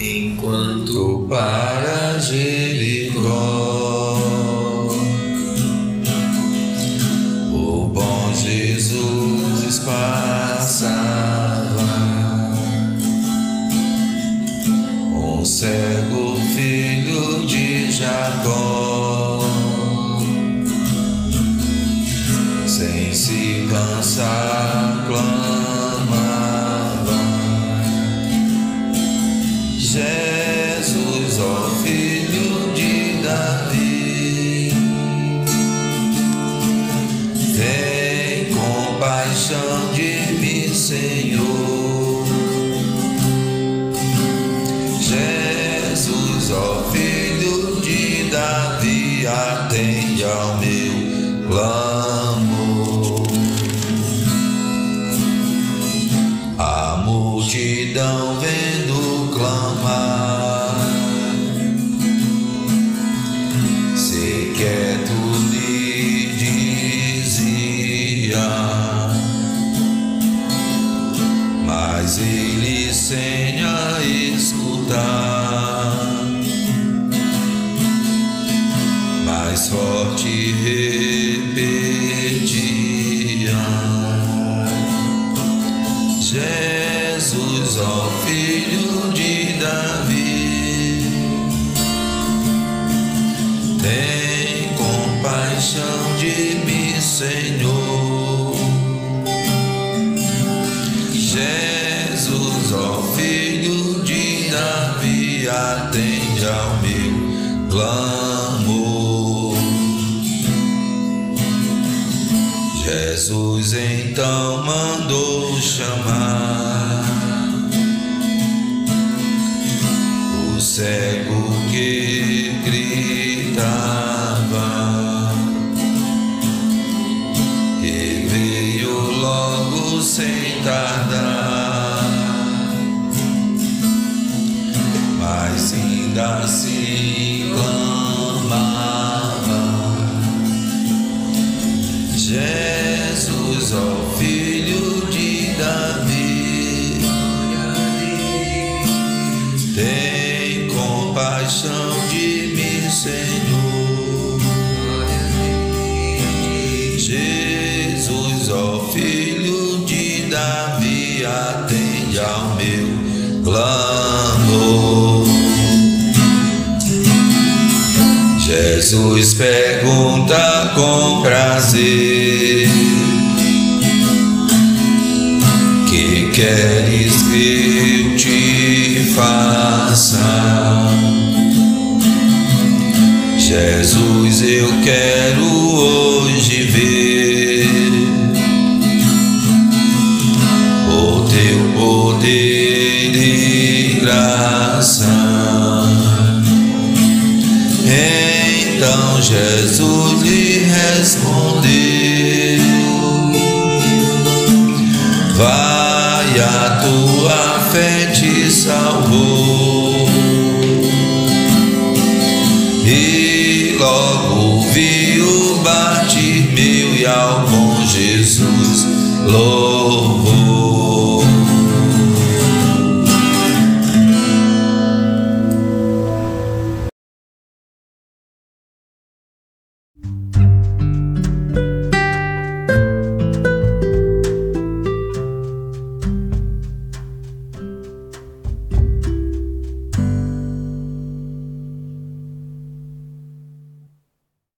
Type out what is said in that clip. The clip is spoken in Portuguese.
enquanto para Jericó. O bom Jesus passava, um cego filho de Jacó, sem se cansar. Compaixão de mim, Senhor. Jesus, ó filho de Davi, atende ao meu clamor. A multidão vendo mas ele sem a escutar, mais forte repetia. Jesus, ó filho de Davi, tem ao meu clamor. Jesus então mandou chamar o cego que gritava e veio logo sem tardar, mas ainda. Jesus, ó filho de Davi, tem compaixão de mim, Senhor. Jesus, ó filho de Davi, atende ao meu clamor. Jesus pergunta com prazer: Que queres que eu te faça? Jesus, eu quero hoje ver o teu poder e graça. Então Jesus lhe respondeu: Vai, a tua fé te salvou. E logo viu Bartimeu e ao bom Jesus louvou.